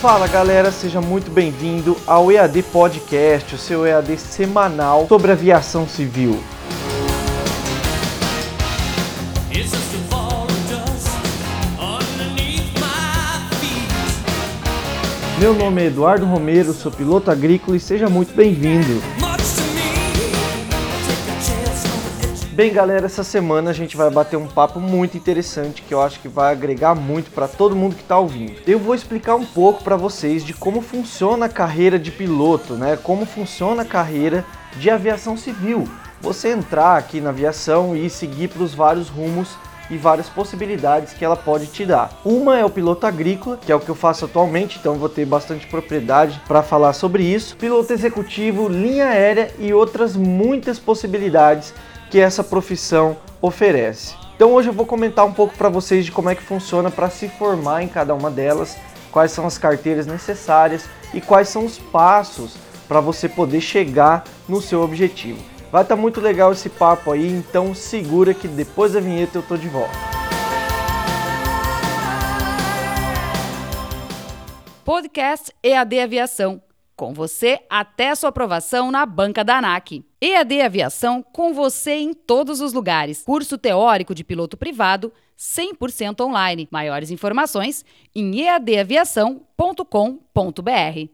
Fala galera, seja muito bem-vindo ao EAD Podcast, o seu EAD semanal sobre aviação civil. Meu nome é Eduardo Romero, sou piloto agrícola e seja muito bem-vindo. Bem, galera, essa semana a gente vai bater um papo muito interessante que eu acho que vai agregar muito para todo mundo que está ouvindo. Eu vou explicar um pouco para vocês de como funciona a carreira de piloto, né? Como funciona a carreira de aviação civil. Você entrar aqui na aviação e seguir para os vários rumos e várias possibilidades que ela pode te dar. Uma é o piloto agrícola, que é o que eu faço atualmente, então vou ter bastante propriedade para falar sobre isso. Piloto executivo, linha aérea e outras muitas possibilidades que essa profissão oferece. Então hoje eu vou comentar um pouco para vocês de como é que funciona para se formar em cada uma delas, quais são as carteiras necessárias e quais são os passos para você poder chegar no seu objetivo. Vai estar muito legal esse papo aí, então segura que depois da vinheta eu tô de volta. Podcast EAD Aviação. Com você até sua aprovação na banca da ANAC. EAD Aviação com você em todos os lugares. Curso teórico de piloto privado 100% online. Maiores informações em eadaviação.com.br.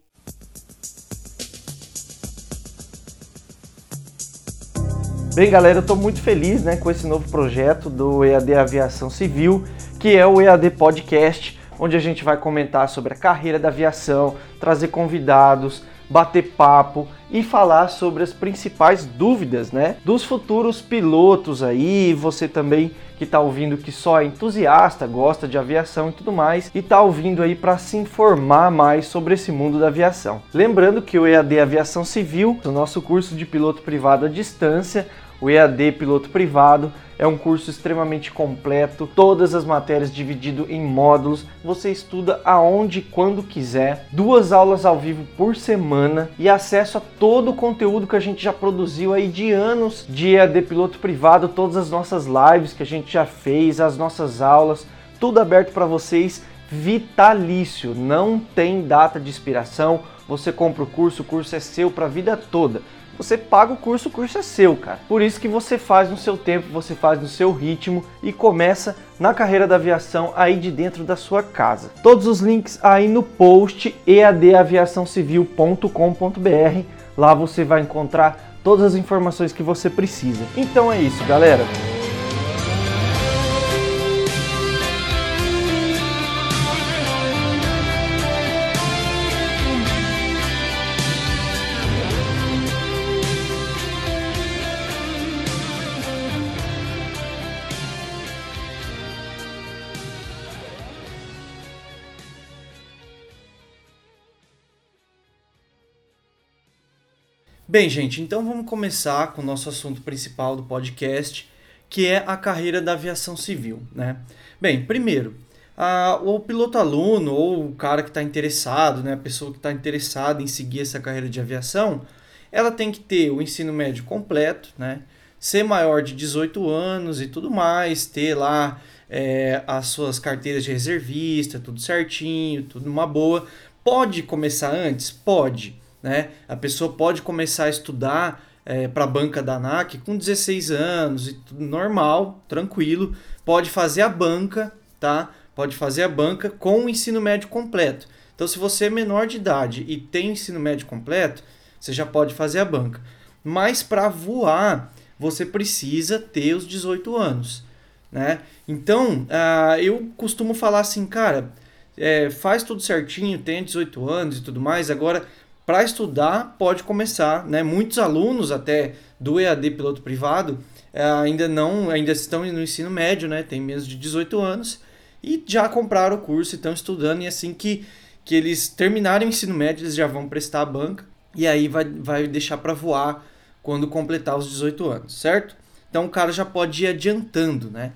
Bem, galera, eu estou muito feliz né, com esse novo projeto do EAD Aviação Civil, que é o EAD Podcast, onde a gente vai comentar sobre a carreira da aviação, trazer convidados, bater papo e falar sobre as principais dúvidas né, dos futuros pilotos aí, você também que está ouvindo que só é entusiasta, gosta de aviação e tudo mais, e está ouvindo aí para se informar mais sobre esse mundo da aviação. Lembrando que o EAD Aviação Civil, o nosso curso de piloto privado à distância, o EAD Piloto Privado é um curso extremamente completo, todas as matérias dividido em módulos. Você estuda aonde e quando quiser, duas aulas ao vivo por semana e acesso a todo o conteúdo que a gente já produziu aí de anos de EAD Piloto Privado, todas as nossas lives que a gente já fez, as nossas aulas, tudo aberto para vocês, vitalício, não tem data de expiração. Você compra o curso, o curso é seu para a vida toda você paga o curso, o curso é seu, cara. Por isso que você faz no seu tempo, você faz no seu ritmo e começa na carreira da aviação aí de dentro da sua casa. Todos os links aí no post eadaviaçãocivil.com.br. Lá você vai encontrar todas as informações que você precisa. Então é isso, galera. Bem, gente, então vamos começar com o nosso assunto principal do podcast, que é a carreira da aviação civil, né? Bem, primeiro, a, o piloto aluno ou o cara que está interessado, né, a pessoa que está interessada em seguir essa carreira de aviação, ela tem que ter o ensino médio completo, né? Ser maior de 18 anos e tudo mais, ter lá é, as suas carteiras de reservista, tudo certinho, tudo numa boa. Pode começar antes? Pode né? A pessoa pode começar a estudar é, para a banca da ANAC com 16 anos, e tudo normal, tranquilo. Pode fazer a banca, tá? Pode fazer a banca com o ensino médio completo. Então, se você é menor de idade e tem ensino médio completo, você já pode fazer a banca. Mas para voar, você precisa ter os 18 anos, né? Então, uh, eu costumo falar assim, cara, é, faz tudo certinho, tem 18 anos e tudo mais. Agora, para estudar pode começar, né? Muitos alunos até do EAD piloto privado eh, ainda não, ainda estão no ensino médio, né? Tem menos de 18 anos e já compraram o curso e estão estudando e assim que que eles terminarem o ensino médio, eles já vão prestar a banca e aí vai, vai deixar para voar quando completar os 18 anos, certo? Então o cara já pode ir adiantando, né?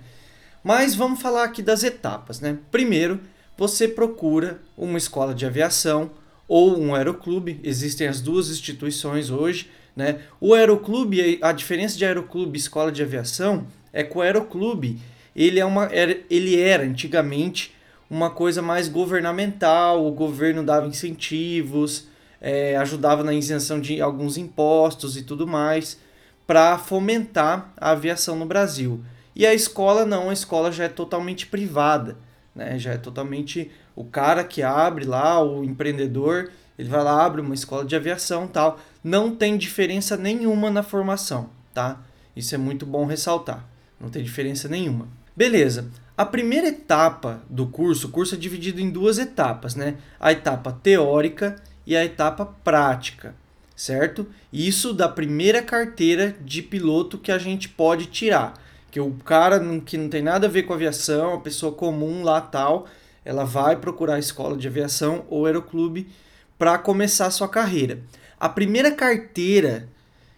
Mas vamos falar aqui das etapas, né? Primeiro, você procura uma escola de aviação ou um aeroclube. Existem as duas instituições hoje. Né? O aeroclube, a diferença de aeroclube e escola de aviação é que o aeroclube ele, é uma, ele era antigamente uma coisa mais governamental, o governo dava incentivos, é, ajudava na isenção de alguns impostos e tudo mais, para fomentar a aviação no Brasil. E a escola não, a escola já é totalmente privada, né? já é totalmente o cara que abre lá, o empreendedor, ele vai lá, abre uma escola de aviação tal. Não tem diferença nenhuma na formação, tá? Isso é muito bom ressaltar. Não tem diferença nenhuma. Beleza. A primeira etapa do curso, o curso é dividido em duas etapas, né? A etapa teórica e a etapa prática, certo? Isso da primeira carteira de piloto que a gente pode tirar. Que o cara que não tem nada a ver com aviação, a pessoa comum lá tal, ela vai procurar a escola de aviação ou aeroclube para começar a sua carreira. A primeira carteira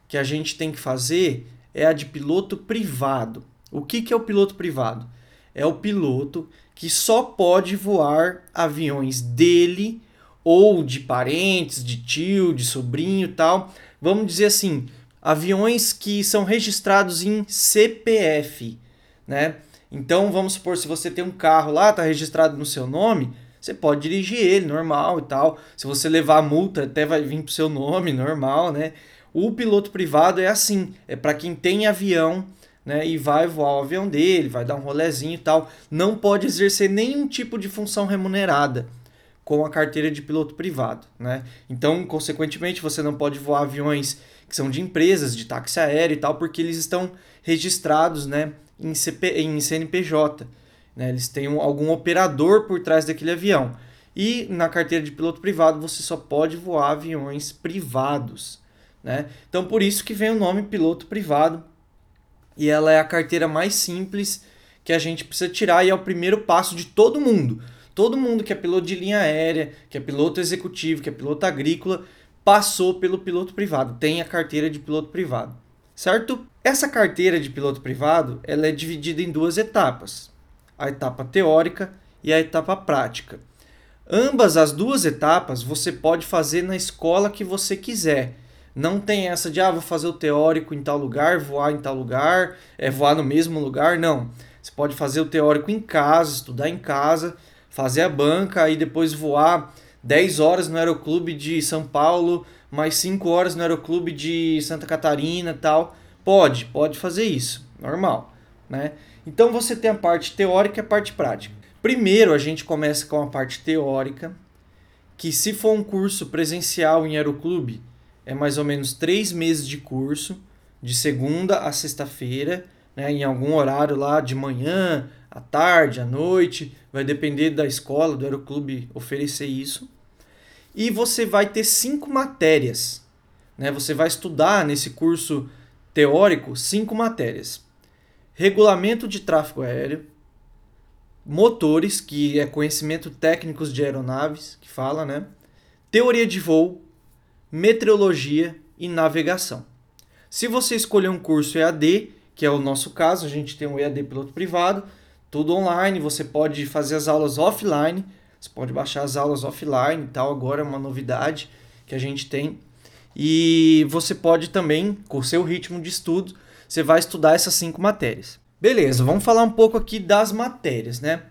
que a gente tem que fazer é a de piloto privado. O que, que é o piloto privado? É o piloto que só pode voar aviões dele ou de parentes, de tio, de sobrinho tal. Vamos dizer assim, aviões que são registrados em CPF, né? Então, vamos supor, se você tem um carro lá, tá registrado no seu nome, você pode dirigir ele normal e tal. Se você levar a multa, até vai vir pro seu nome normal, né? O piloto privado é assim, é para quem tem avião, né, e vai voar o avião dele, vai dar um rolezinho e tal, não pode exercer nenhum tipo de função remunerada com a carteira de piloto privado, né? Então, consequentemente, você não pode voar aviões que são de empresas, de táxi aéreo e tal, porque eles estão registrados, né, em, CP, em CNPJ, né? Eles têm um- algum operador por trás daquele avião. E na carteira de piloto privado você só pode voar aviões privados, né? Então, por isso que vem o nome piloto privado, e ela é a carteira mais simples que a gente precisa tirar e é o primeiro passo de todo mundo. Todo mundo que é piloto de linha aérea, que é piloto executivo, que é piloto agrícola, passou pelo piloto privado, tem a carteira de piloto privado, certo? Essa carteira de piloto privado, ela é dividida em duas etapas: a etapa teórica e a etapa prática. Ambas as duas etapas você pode fazer na escola que você quiser. Não tem essa de, ah, vou fazer o teórico em tal lugar, voar em tal lugar, é voar no mesmo lugar. Não. Você pode fazer o teórico em casa, estudar em casa, fazer a banca e depois voar 10 horas no Aeroclube de São Paulo, mais 5 horas no Aeroclube de Santa Catarina tal. Pode, pode fazer isso, normal, né? Então você tem a parte teórica e a parte prática. Primeiro a gente começa com a parte teórica, que se for um curso presencial em aeroclube, é mais ou menos três meses de curso, de segunda a sexta-feira, né, em algum horário lá de manhã, à tarde, à noite, vai depender da escola, do aeroclube oferecer isso. E você vai ter cinco matérias. Né? Você vai estudar nesse curso teórico cinco matérias: regulamento de tráfego aéreo, motores, que é conhecimento técnicos de aeronaves, que fala, né? Teoria de voo, meteorologia e navegação. Se você escolher um curso EAD, que é o nosso caso, a gente tem um EAD piloto privado, tudo online, você pode fazer as aulas offline, você pode baixar as aulas offline e tal, agora é uma novidade que a gente tem. E você pode também, com o seu ritmo de estudo, você vai estudar essas cinco matérias. Beleza, vamos falar um pouco aqui das matérias, né?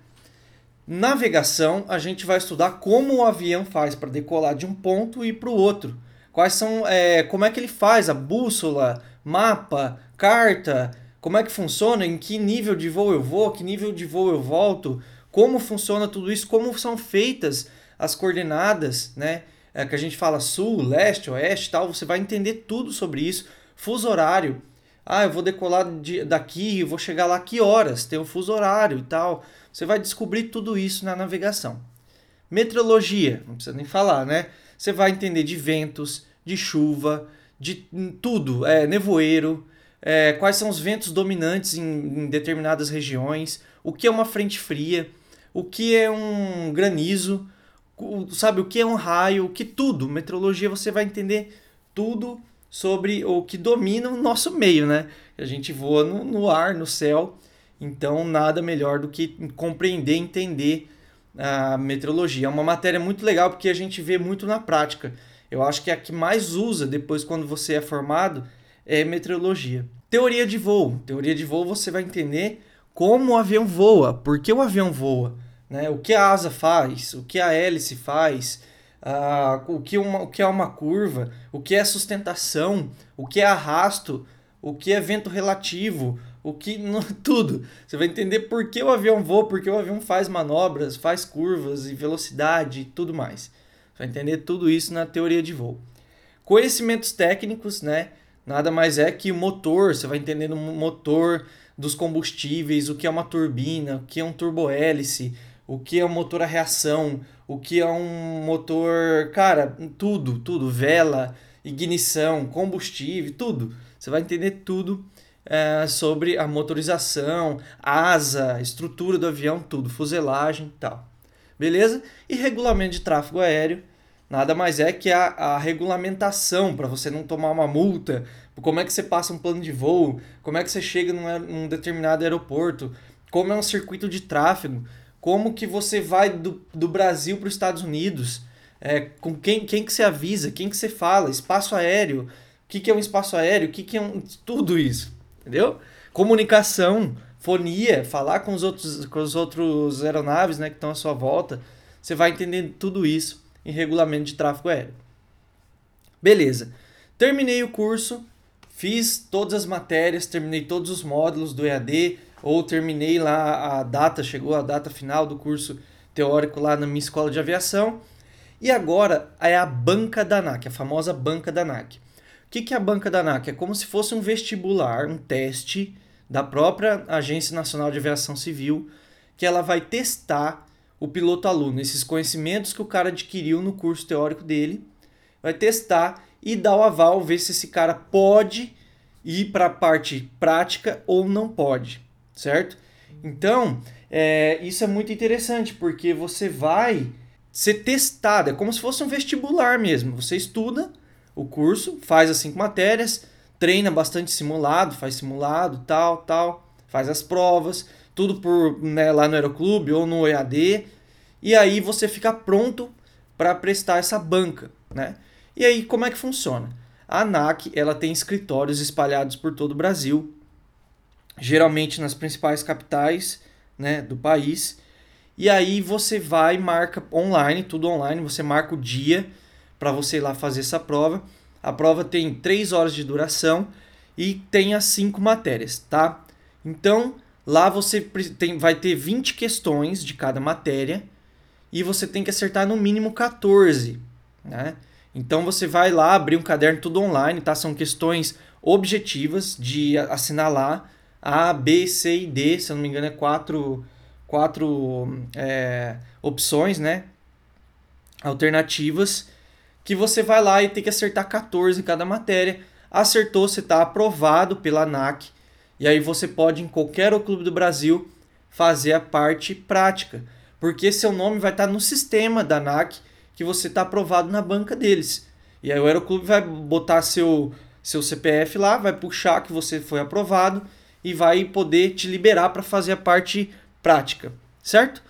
Navegação, a gente vai estudar como o avião faz para decolar de um ponto e para o outro. Quais são, é, como é que ele faz a bússola, mapa, carta, como é que funciona, em que nível de voo eu vou, que nível de voo eu volto, como funciona tudo isso, como são feitas as coordenadas, né? É, que a gente fala sul, leste, oeste, tal. Você vai entender tudo sobre isso. Fuso horário. Ah, eu vou decolar de, daqui, vou chegar lá que horas? Tem o fuso horário e tal. Você vai descobrir tudo isso na navegação. Meteorologia, não precisa nem falar, né? Você vai entender de ventos, de chuva, de tudo, é, nevoeiro, é, quais são os ventos dominantes em, em determinadas regiões, o que é uma frente fria, o que é um granizo, sabe, o que é um raio, o que tudo. Meteorologia você vai entender tudo sobre o que domina o nosso meio, né? A gente voa no, no ar, no céu, então nada melhor do que compreender, entender a meteorologia. É uma matéria muito legal porque a gente vê muito na prática. Eu acho que a que mais usa depois quando você é formado é meteorologia. Teoria de voo. Teoria de voo você vai entender como o avião voa, por que o avião voa, né? O que a asa faz, o que a hélice faz, ah, o, que uma, o que é uma curva, o que é sustentação, o que é arrasto, o que é vento relativo, o que não, tudo. Você vai entender por que o avião voa, por que o avião faz manobras, faz curvas e velocidade e tudo mais. Você vai entender tudo isso na teoria de voo. Conhecimentos técnicos, né? Nada mais é que o motor, você vai entendendo o motor dos combustíveis, o que é uma turbina, o que é um turbohélice, o que é um motor a reação, o que é um motor, cara, tudo, tudo, vela, ignição, combustível, tudo. Você vai entender tudo é, sobre a motorização, asa, estrutura do avião, tudo, fuselagem e tal. Beleza? E regulamento de tráfego aéreo, nada mais é que a, a regulamentação para você não tomar uma multa, como é que você passa um plano de voo, como é que você chega num, num determinado aeroporto, como é um circuito de tráfego, como que você vai do, do Brasil para os Estados Unidos, é, com quem, quem que você avisa, quem que você fala, espaço aéreo, o que, que é um espaço aéreo, o que, que é um... tudo isso, entendeu? Comunicação, fonia, falar com os outros, com os outros aeronaves né, que estão à sua volta, você vai entender tudo isso em regulamento de tráfego aéreo. Beleza. Terminei o curso, fiz todas as matérias, terminei todos os módulos do EAD, ou terminei lá a data, chegou a data final do curso teórico lá na minha escola de aviação. E agora é a banca da ANAC, a famosa banca da ANAC. O que, que é a banca da ANAC? É como se fosse um vestibular, um teste da própria Agência Nacional de Aviação Civil, que ela vai testar o piloto aluno, esses conhecimentos que o cara adquiriu no curso teórico dele, vai testar e dar o aval, ver se esse cara pode ir para a parte prática ou não pode, certo? Então, é, isso é muito interessante, porque você vai ser testado, é como se fosse um vestibular mesmo. Você estuda o curso, faz as cinco matérias, treina bastante simulado, faz simulado, tal, tal, faz as provas, tudo por né, lá no Aeroclube ou no EAD, e aí você fica pronto para prestar essa banca, né? E aí como é que funciona? A ANAC ela tem escritórios espalhados por todo o Brasil, geralmente nas principais capitais né, do país. E aí você vai marca online, tudo online, você marca o dia para você ir lá fazer essa prova. A prova tem 3 horas de duração e tem as 5 matérias, tá? Então, lá você tem, vai ter 20 questões de cada matéria e você tem que acertar no mínimo 14, né? Então você vai lá abrir um caderno tudo online, tá? São questões objetivas de assinalar A, B, C e D, se eu não me engano é quatro, quatro é, opções, né? Alternativas que você vai lá e tem que acertar 14 em cada matéria. Acertou, você está aprovado pela ANAC. E aí você pode, em qualquer clube do Brasil, fazer a parte prática. Porque seu nome vai estar no sistema da ANAC que você está aprovado na banca deles. E aí o Aeroclube vai botar seu, seu CPF lá, vai puxar que você foi aprovado e vai poder te liberar para fazer a parte prática, certo?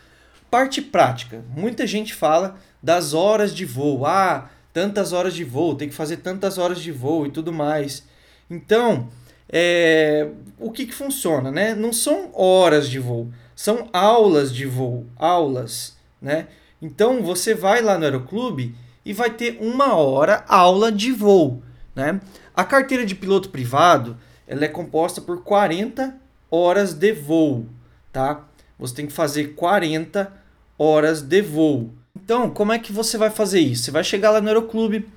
Parte prática. Muita gente fala das horas de voo. Ah, tantas horas de voo, tem que fazer tantas horas de voo e tudo mais. Então, é, o que, que funciona, né? Não são horas de voo, são aulas de voo, aulas, né? Então, você vai lá no Aeroclube e vai ter uma hora aula de voo, né? A carteira de piloto privado, ela é composta por 40 horas de voo, tá? Você tem que fazer 40 horas de voo. Então, como é que você vai fazer isso? Você vai chegar lá no Aeroclube,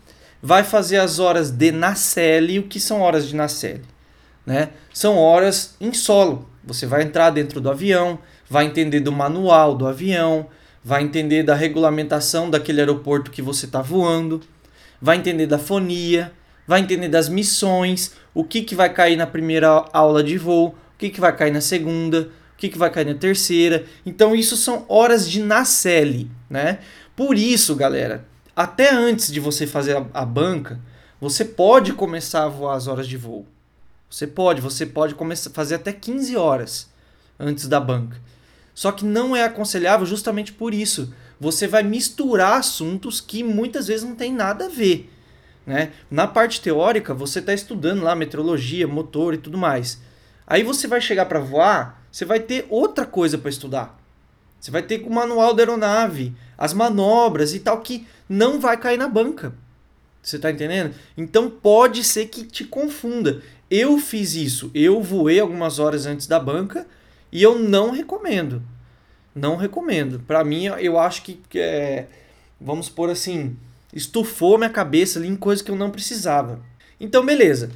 vai fazer as horas de nacelle. O que são horas de nacelle? Né? São horas em solo. Você vai entrar dentro do avião, vai entender do manual do avião, vai entender da regulamentação daquele aeroporto que você está voando, vai entender da fonia, vai entender das missões, o que, que vai cair na primeira aula de voo, o que, que vai cair na segunda, o que, que vai cair na terceira. Então, isso são horas de nacelle, né? Por isso, galera, até antes de você fazer a, a banca, você pode começar a voar as horas de voo. Você pode, você pode começar fazer até 15 horas antes da banca. Só que não é aconselhável justamente por isso. Você vai misturar assuntos que muitas vezes não tem nada a ver. Né? Na parte teórica, você está estudando lá meteorologia, motor e tudo mais. Aí você vai chegar para voar, você vai ter outra coisa para estudar. Você vai ter o manual da aeronave, as manobras e tal, que não vai cair na banca. Você tá entendendo? Então pode ser que te confunda. Eu fiz isso, eu voei algumas horas antes da banca e eu não recomendo. Não recomendo. Para mim, eu acho que, que é, vamos por assim, estufou minha cabeça ali em coisas que eu não precisava. Então, beleza.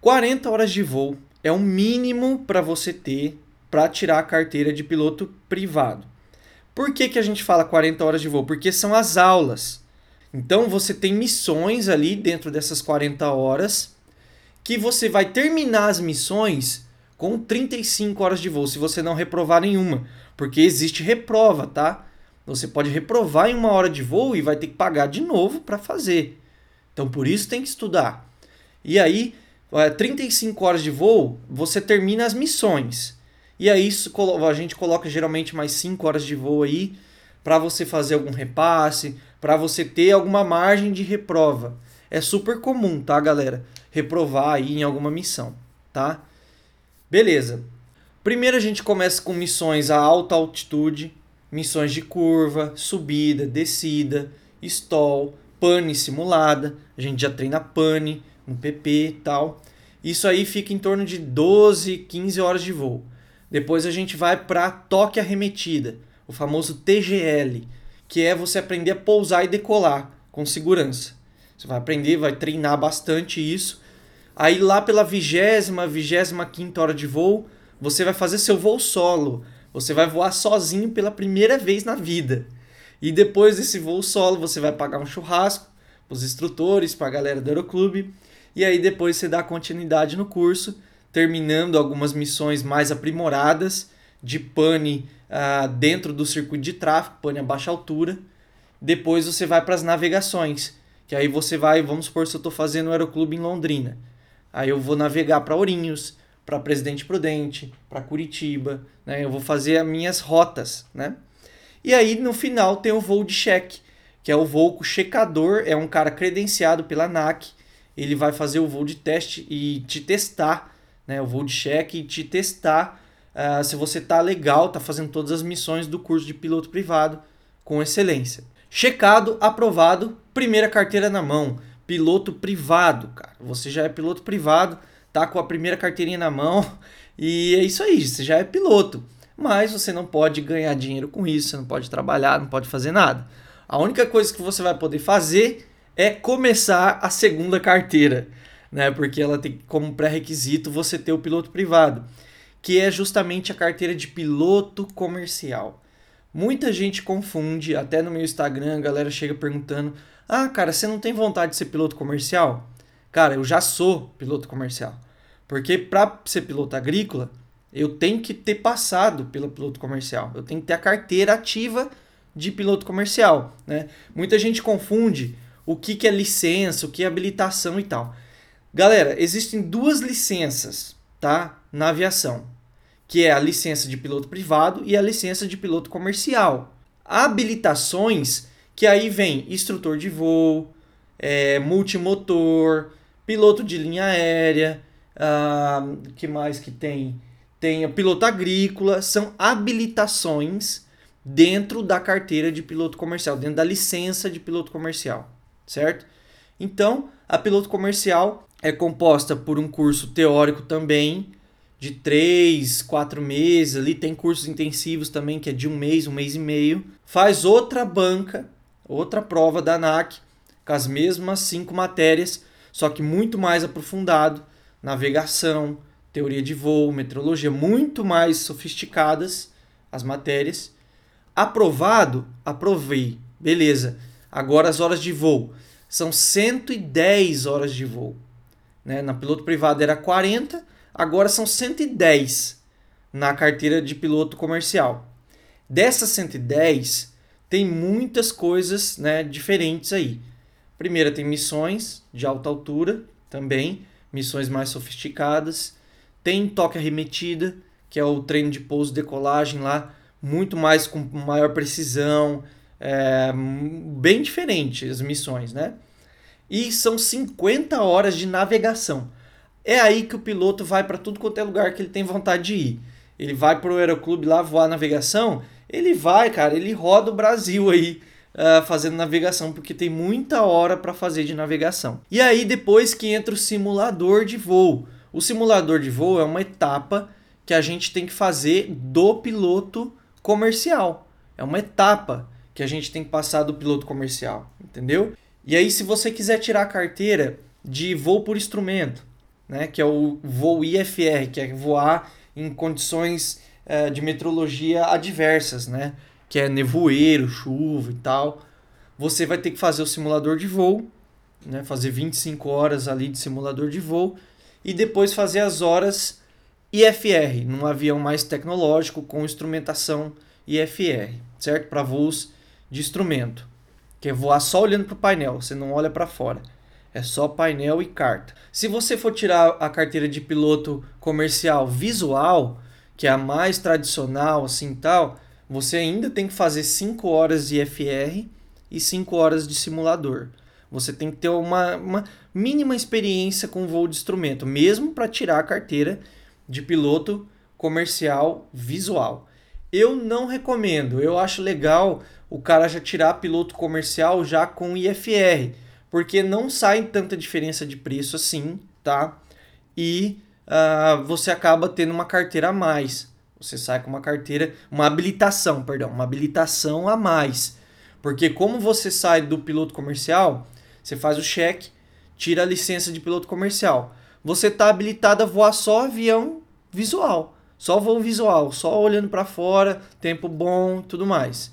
40 horas de voo é o mínimo para você ter para tirar a carteira de piloto privado. Por que, que a gente fala 40 horas de voo? Porque são as aulas. Então você tem missões ali dentro dessas 40 horas que você vai terminar as missões com 35 horas de voo, se você não reprovar nenhuma. Porque existe reprova, tá? Você pode reprovar em uma hora de voo e vai ter que pagar de novo para fazer. Então por isso tem que estudar. E aí, 35 horas de voo, você termina as missões. E aí a gente coloca geralmente mais 5 horas de voo aí para você fazer algum repasse, para você ter alguma margem de reprova. É super comum, tá, galera? Reprovar aí em alguma missão, tá? Beleza. Primeiro a gente começa com missões a alta altitude, missões de curva, subida, descida, stall, pane simulada. A gente já treina pane no PP e tal. Isso aí fica em torno de 12, 15 horas de voo. Depois a gente vai para toque arremetida, o famoso TGL, que é você aprender a pousar e decolar com segurança. Você vai aprender, vai treinar bastante isso. Aí lá pela vigésima, vigésima quinta hora de voo, você vai fazer seu voo solo. Você vai voar sozinho pela primeira vez na vida. E depois desse voo solo, você vai pagar um churrasco para os instrutores, para a galera do aeroclube. E aí depois você dá continuidade no curso terminando algumas missões mais aprimoradas de pane uh, dentro do circuito de tráfego, pane a baixa altura. Depois você vai para as navegações, que aí você vai, vamos supor, se eu estou fazendo o Aeroclube em Londrina. Aí eu vou navegar para Ourinhos, para Presidente Prudente, para Curitiba, né? Eu vou fazer as minhas rotas, né? E aí no final tem o voo de cheque, que é o voo com checador, é um cara credenciado pela ANAC, ele vai fazer o voo de teste e te testar né, o voo de cheque e te testar uh, se você tá legal, tá fazendo todas as missões do curso de piloto privado com excelência. Checado, aprovado, primeira carteira na mão, piloto privado, cara. Você já é piloto privado, tá com a primeira carteirinha na mão e é isso aí, você já é piloto. Mas você não pode ganhar dinheiro com isso, você não pode trabalhar, não pode fazer nada. A única coisa que você vai poder fazer é começar a segunda carteira né? Porque ela tem como pré-requisito você ter o piloto privado, que é justamente a carteira de piloto comercial. Muita gente confunde, até no meu Instagram, a galera chega perguntando: "Ah, cara, você não tem vontade de ser piloto comercial?" Cara, eu já sou piloto comercial. Porque para ser piloto agrícola, eu tenho que ter passado pelo piloto comercial. Eu tenho que ter a carteira ativa de piloto comercial, né? Muita gente confunde o que, que é licença, o que é habilitação e tal. Galera, existem duas licenças, tá? Na aviação, que é a licença de piloto privado e a licença de piloto comercial. Habilitações, que aí vem instrutor de voo, é, multimotor, piloto de linha aérea, ah, que mais que tem? Tem o piloto agrícola, são habilitações dentro da carteira de piloto comercial, dentro da licença de piloto comercial, certo? Então, a piloto comercial é composta por um curso teórico também, de três, quatro meses. Ali tem cursos intensivos também, que é de um mês, um mês e meio. Faz outra banca, outra prova da ANAC, com as mesmas cinco matérias, só que muito mais aprofundado. Navegação, teoria de voo, meteorologia, muito mais sofisticadas as matérias. Aprovado? Aprovei. Beleza. Agora as horas de voo. São 110 horas de voo. Né? Na piloto privado era 40, agora são 110 na carteira de piloto comercial. Dessas 110, tem muitas coisas né, diferentes aí. Primeiro, tem missões de alta altura também, missões mais sofisticadas. Tem toque arremetida, que é o treino de pouso e decolagem lá, muito mais com maior precisão, é, bem diferente as missões, né? e são 50 horas de navegação. É aí que o piloto vai para tudo quanto é lugar que ele tem vontade de ir. Ele vai para o aeroclube lá voar navegação, ele vai, cara, ele roda o Brasil aí uh, fazendo navegação, porque tem muita hora para fazer de navegação. E aí depois que entra o simulador de voo. O simulador de voo é uma etapa que a gente tem que fazer do piloto comercial. É uma etapa que a gente tem que passar do piloto comercial, entendeu? E aí, se você quiser tirar a carteira de voo por instrumento, né, que é o voo IFR, que é voar em condições uh, de meteorologia adversas, né, que é nevoeiro, chuva e tal, você vai ter que fazer o simulador de voo, né, fazer 25 horas ali de simulador de voo e depois fazer as horas IFR, num avião mais tecnológico com instrumentação IFR, certo? Para voos de instrumento, que é voar só olhando para o painel, você não olha para fora. É só painel e carta. Se você for tirar a carteira de piloto comercial visual, que é a mais tradicional assim tal, você ainda tem que fazer 5 horas de IFR e 5 horas de simulador. Você tem que ter uma, uma mínima experiência com voo de instrumento, mesmo para tirar a carteira de piloto comercial visual. Eu não recomendo, eu acho legal o cara já tirar piloto comercial já com IFR, porque não sai tanta diferença de preço assim, tá? E uh, você acaba tendo uma carteira a mais. Você sai com uma carteira, uma habilitação, perdão, uma habilitação a mais. Porque como você sai do piloto comercial, você faz o cheque, tira a licença de piloto comercial. Você está habilitado a voar só avião visual, só voo visual, só olhando para fora, tempo bom, tudo mais.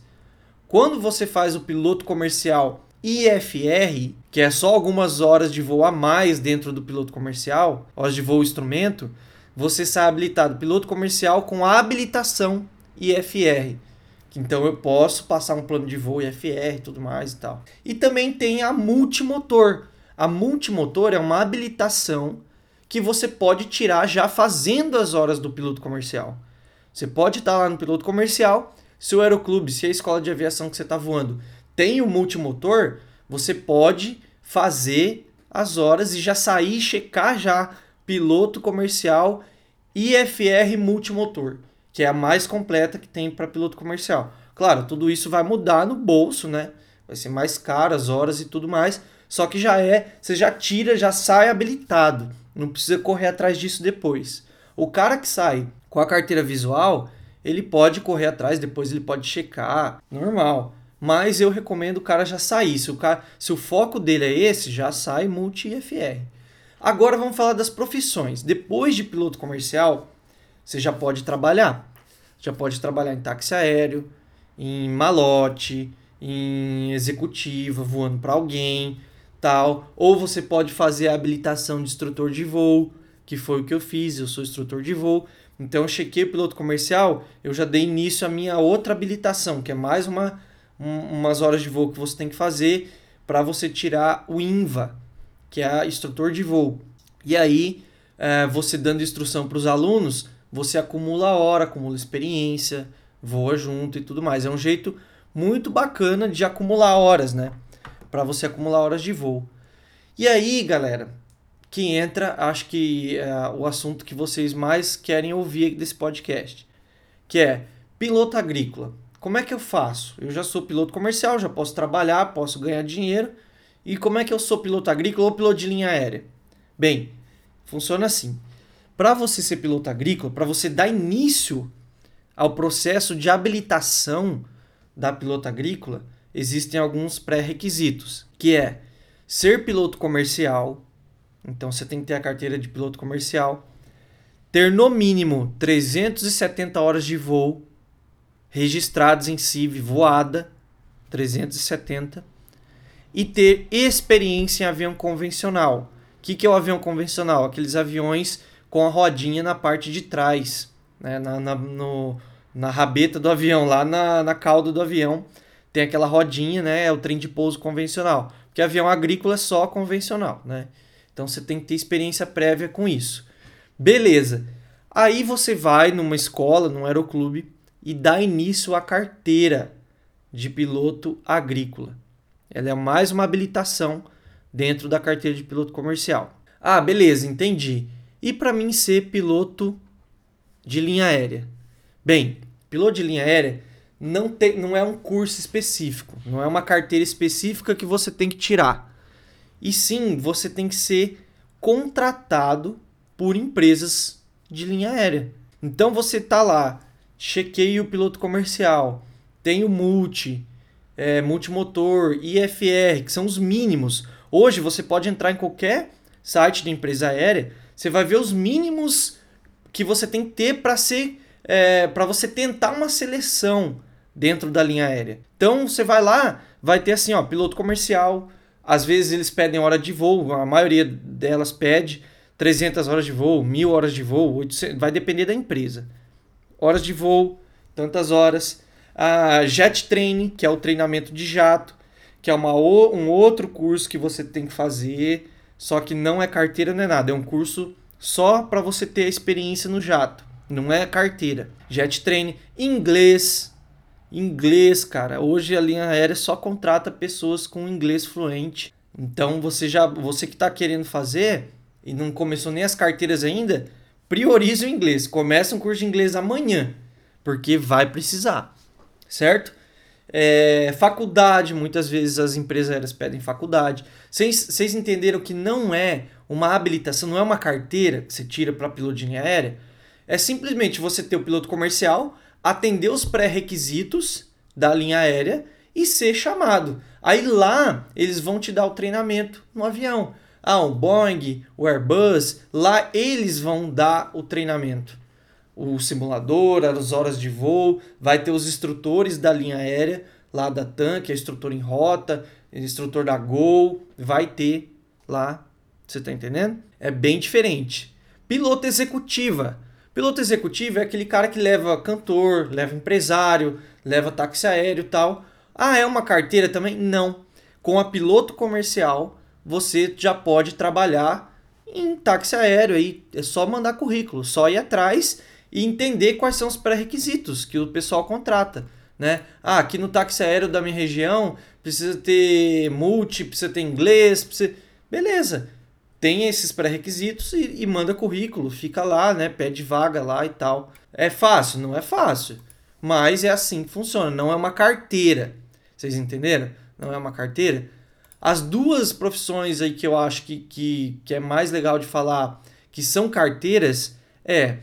Quando você faz o piloto comercial IFR, que é só algumas horas de voo a mais dentro do piloto comercial, horas de voo instrumento, você sai habilitado piloto comercial com habilitação IFR. Então eu posso passar um plano de voo IFR e tudo mais e tal. E também tem a multimotor. A multimotor é uma habilitação que você pode tirar já fazendo as horas do piloto comercial. Você pode estar lá no piloto comercial, se o aeroclube, se a escola de aviação que você está voando tem o multimotor, você pode fazer as horas e já sair checar já piloto comercial IFR multimotor que é a mais completa que tem para piloto comercial. Claro, tudo isso vai mudar no bolso, né? Vai ser mais caro as horas e tudo mais. Só que já é, você já tira, já sai habilitado. Não precisa correr atrás disso depois. O cara que sai com a carteira visual, ele pode correr atrás, depois ele pode checar, normal. Mas eu recomendo o cara já sair. Se o, cara, se o foco dele é esse, já sai multi-FR. Agora vamos falar das profissões. Depois de piloto comercial, você já pode trabalhar. Já pode trabalhar em táxi aéreo, em malote, em executiva, voando para alguém, tal. Ou você pode fazer a habilitação de instrutor de voo, que foi o que eu fiz, eu sou instrutor de voo. Então eu chequei o piloto comercial, eu já dei início à minha outra habilitação, que é mais uma um, umas horas de voo que você tem que fazer para você tirar o INVA, que é instrutor de voo. E aí, é, você dando instrução para os alunos, você acumula hora, acumula experiência, voa junto e tudo mais. É um jeito muito bacana de acumular horas, né? Para você acumular horas de voo. E aí, galera, que entra, acho que é o assunto que vocês mais querem ouvir desse podcast, que é piloto agrícola. Como é que eu faço? Eu já sou piloto comercial, já posso trabalhar, posso ganhar dinheiro. E como é que eu sou piloto agrícola ou piloto de linha aérea? Bem, funciona assim para você ser piloto agrícola, para você dar início ao processo de habilitação da piloto agrícola, existem alguns pré-requisitos, que é ser piloto comercial, então você tem que ter a carteira de piloto comercial, ter no mínimo 370 horas de voo registrados em CIV voada, 370, e ter experiência em avião convencional. O que, que é o avião convencional? Aqueles aviões com a rodinha na parte de trás, né? na, na, no, na rabeta do avião, lá na, na cauda do avião. Tem aquela rodinha, né? É o trem de pouso convencional. Porque avião agrícola é só convencional, né? Então você tem que ter experiência prévia com isso. Beleza. Aí você vai numa escola, num aeroclube, e dá início à carteira de piloto agrícola. Ela é mais uma habilitação dentro da carteira de piloto comercial. Ah, beleza, entendi e para mim ser piloto de linha aérea. Bem, piloto de linha aérea não, tem, não é um curso específico, não é uma carteira específica que você tem que tirar. E sim, você tem que ser contratado por empresas de linha aérea. Então você tá lá, chequeia o piloto comercial, tem o multi, é, multimotor, IFR, que são os mínimos. Hoje você pode entrar em qualquer site de empresa aérea, você vai ver os mínimos que você tem que ter para ser é, para você tentar uma seleção dentro da linha aérea. Então você vai lá, vai ter assim, ó, piloto comercial. Às vezes eles pedem hora de voo, a maioria delas pede 300 horas de voo, 1000 horas de voo, 800, vai depender da empresa. Horas de voo, tantas horas. A Jet Training, que é o treinamento de jato, que é uma, um outro curso que você tem que fazer, só que não é carteira, não é nada, é um curso só para você ter a experiência no jato, não é carteira. Jet Training, inglês, inglês, cara. Hoje a linha aérea só contrata pessoas com inglês fluente. Então você já, você que está querendo fazer e não começou nem as carteiras ainda, priorize o inglês. Começa um curso de inglês amanhã, porque vai precisar, certo? É, faculdade, muitas vezes as empresas aéreas pedem faculdade. Vocês entenderam que não é uma habilitação, não é uma carteira que você tira para piloto de linha aérea? É simplesmente você ter o piloto comercial, atender os pré-requisitos da linha aérea e ser chamado. Aí lá eles vão te dar o treinamento no avião. Ah, o Boeing, o Airbus, lá eles vão dar o treinamento. O simulador, as horas de voo, vai ter os instrutores da linha aérea, lá da TAM, que é instrutor em rota, instrutor da Gol, vai ter lá. Você tá entendendo? É bem diferente. Piloto executiva. Piloto executivo é aquele cara que leva cantor, leva empresário, leva táxi aéreo e tal. Ah, é uma carteira também? Não. Com a piloto comercial, você já pode trabalhar em táxi aéreo aí. É só mandar currículo, só ir atrás e entender quais são os pré-requisitos que o pessoal contrata. Né? Ah, aqui no táxi aéreo da minha região precisa ter multi, precisa ter inglês, precisa... beleza tem esses pré-requisitos e, e, manda currículo, fica lá, né? Pede vaga lá e tal. É fácil? Não é fácil. Mas é assim que funciona. Não é uma carteira. Vocês entenderam? Não é uma carteira. As duas profissões aí que eu acho que, que, que é mais legal de falar que são carteiras é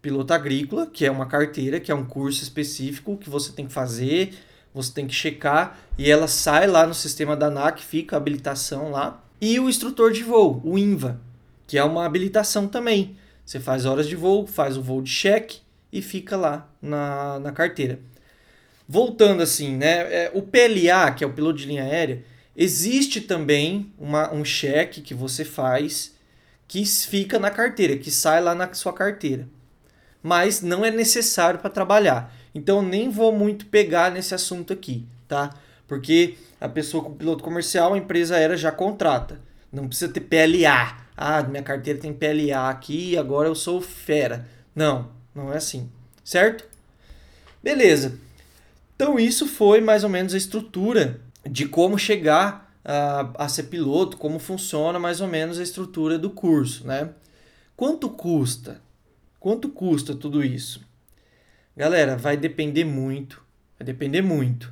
piloto agrícola, que é uma carteira, que é um curso específico que você tem que fazer, você tem que checar e ela sai lá no sistema da ANAC, fica a habilitação lá e o instrutor de voo, o INVA, que é uma habilitação também. Você faz horas de voo, faz o voo de cheque e fica lá na, na carteira. Voltando assim, né? É, o PLA, que é o piloto de linha aérea, existe também uma, um cheque que você faz que fica na carteira, que sai lá na sua carteira. Mas não é necessário para trabalhar. Então nem vou muito pegar nesse assunto aqui, tá? Porque a pessoa com piloto comercial, a empresa aérea já contrata. Não precisa ter PLA. Ah, minha carteira tem PLA aqui, agora eu sou fera. Não, não é assim. Certo? Beleza. Então isso foi mais ou menos a estrutura de como chegar a, a ser piloto, como funciona mais ou menos a estrutura do curso, né? Quanto custa? Quanto custa tudo isso? Galera, vai depender muito, vai depender muito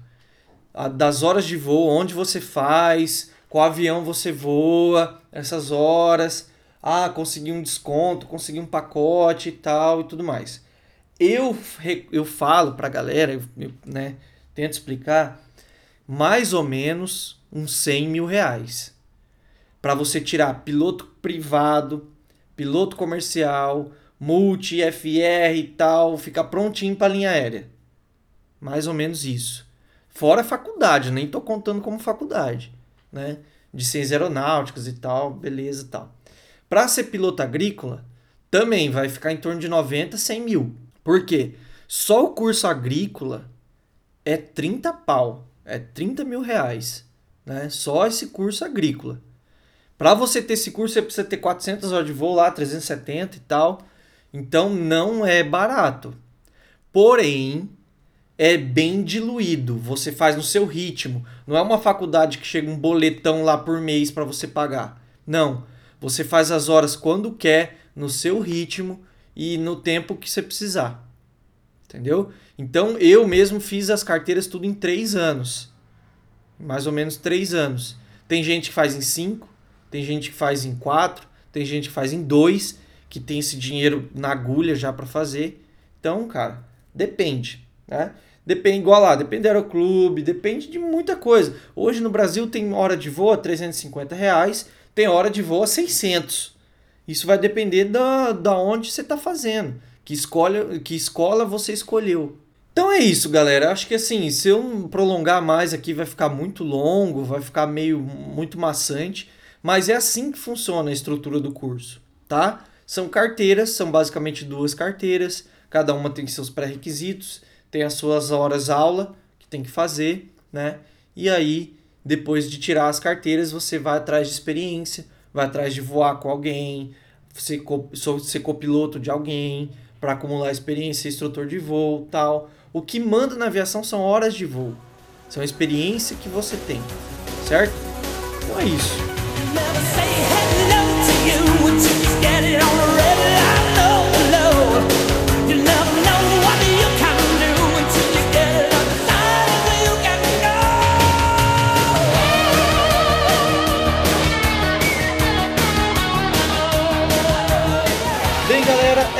das horas de voo, onde você faz, qual avião você voa, essas horas. Ah, consegui um desconto, consegui um pacote e tal e tudo mais. Eu, eu falo pra galera, eu, eu, né, tento explicar, mais ou menos uns 100 mil reais. Para você tirar piloto privado, piloto comercial, multi, FR e tal, ficar prontinho para linha aérea. Mais ou menos isso. Fora a faculdade, nem tô contando como faculdade, né? De ciências aeronáuticas e tal, beleza e tal. Para ser piloto agrícola, também vai ficar em torno de 90, 100 mil. Por quê? Só o curso agrícola é 30 pau, é 30 mil reais, né? Só esse curso agrícola. Para você ter esse curso, você precisa ter 400 horas de voo lá, 370 e tal. Então não é barato. Porém, é bem diluído. Você faz no seu ritmo. Não é uma faculdade que chega um boletão lá por mês para você pagar. Não. Você faz as horas quando quer, no seu ritmo e no tempo que você precisar. Entendeu? Então eu mesmo fiz as carteiras tudo em três anos. Mais ou menos três anos. Tem gente que faz em cinco, tem gente que faz em quatro, tem gente que faz em dois, que tem esse dinheiro na agulha já para fazer. Então, cara, depende, né? Depende, igual lá, depende do aeroclube, depende de muita coisa. Hoje no Brasil tem hora de voo a 350 reais, tem hora de voo a 600. Isso vai depender da, da onde você está fazendo, que, escolha, que escola você escolheu. Então é isso, galera. Acho que assim, se eu prolongar mais aqui vai ficar muito longo, vai ficar meio muito maçante, mas é assim que funciona a estrutura do curso, tá? São carteiras, são basicamente duas carteiras, cada uma tem seus pré-requisitos, tem as suas horas aula que tem que fazer, né? E aí, depois de tirar as carteiras, você vai atrás de experiência, vai atrás de voar com alguém, ser, co ser copiloto de alguém, para acumular experiência, instrutor de voo, tal. O que manda na aviação são horas de voo. São a experiência que você tem, certo? Então é isso.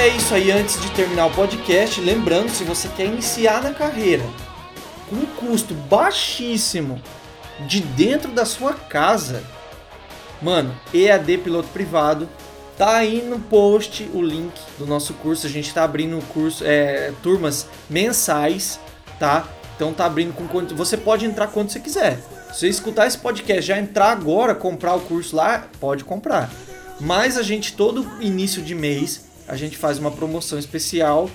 É isso aí. Antes de terminar o podcast, lembrando, se você quer iniciar na carreira com um custo baixíssimo de dentro da sua casa, mano, EAD Piloto Privado, tá aí no post o link do nosso curso. A gente tá abrindo curso, é, turmas mensais, tá? Então tá abrindo com quanto. Você pode entrar quando você quiser. Se você escutar esse podcast, já entrar agora, comprar o curso lá, pode comprar. Mas a gente, todo início de mês, a gente faz uma promoção especial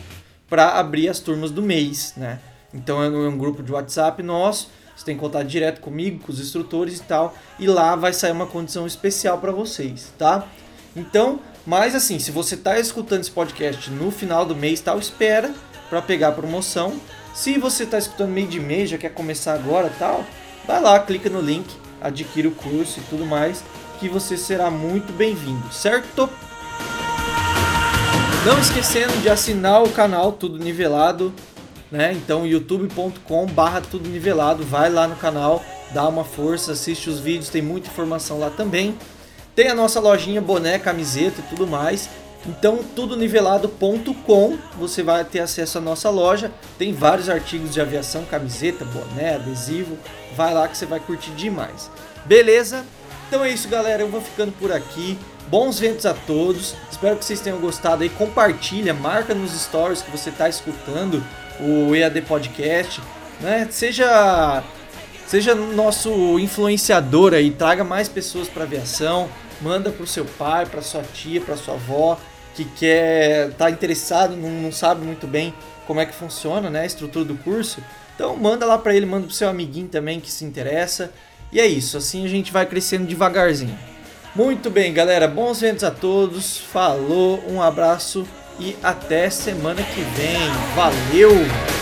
para abrir as turmas do mês, né? Então é um grupo de WhatsApp nosso, você tem contato direto comigo, com os instrutores e tal, e lá vai sair uma condição especial para vocês, tá? Então, mas assim, se você tá escutando esse podcast no final do mês, tal, espera para pegar a promoção. Se você tá escutando meio de mês, já quer começar agora, tal, vai lá, clica no link, adquire o curso e tudo mais, que você será muito bem-vindo, certo? Não esquecendo de assinar o canal Tudo Nivelado, né? Então youtube.com barra tudo nivelado, vai lá no canal, dá uma força, assiste os vídeos, tem muita informação lá também. Tem a nossa lojinha boné, camiseta e tudo mais. Então tudonivelado.com você vai ter acesso à nossa loja. Tem vários artigos de aviação, camiseta, boné, adesivo. Vai lá que você vai curtir demais. Beleza? Então é isso, galera. Eu vou ficando por aqui. Bons ventos a todos. Espero que vocês tenham gostado aí. Compartilha, marca nos stories que você está escutando o EAD Podcast, né? Seja seja nosso influenciador aí, traga mais pessoas para aviação, manda pro seu pai, para sua tia, para sua avó que quer tá interessado, não, não sabe muito bem como é que funciona, né, a estrutura do curso. Então manda lá para ele, manda pro seu amiguinho também que se interessa. E é isso, assim a gente vai crescendo devagarzinho. Muito bem, galera, bons ventos a todos. Falou, um abraço e até semana que vem. Valeu!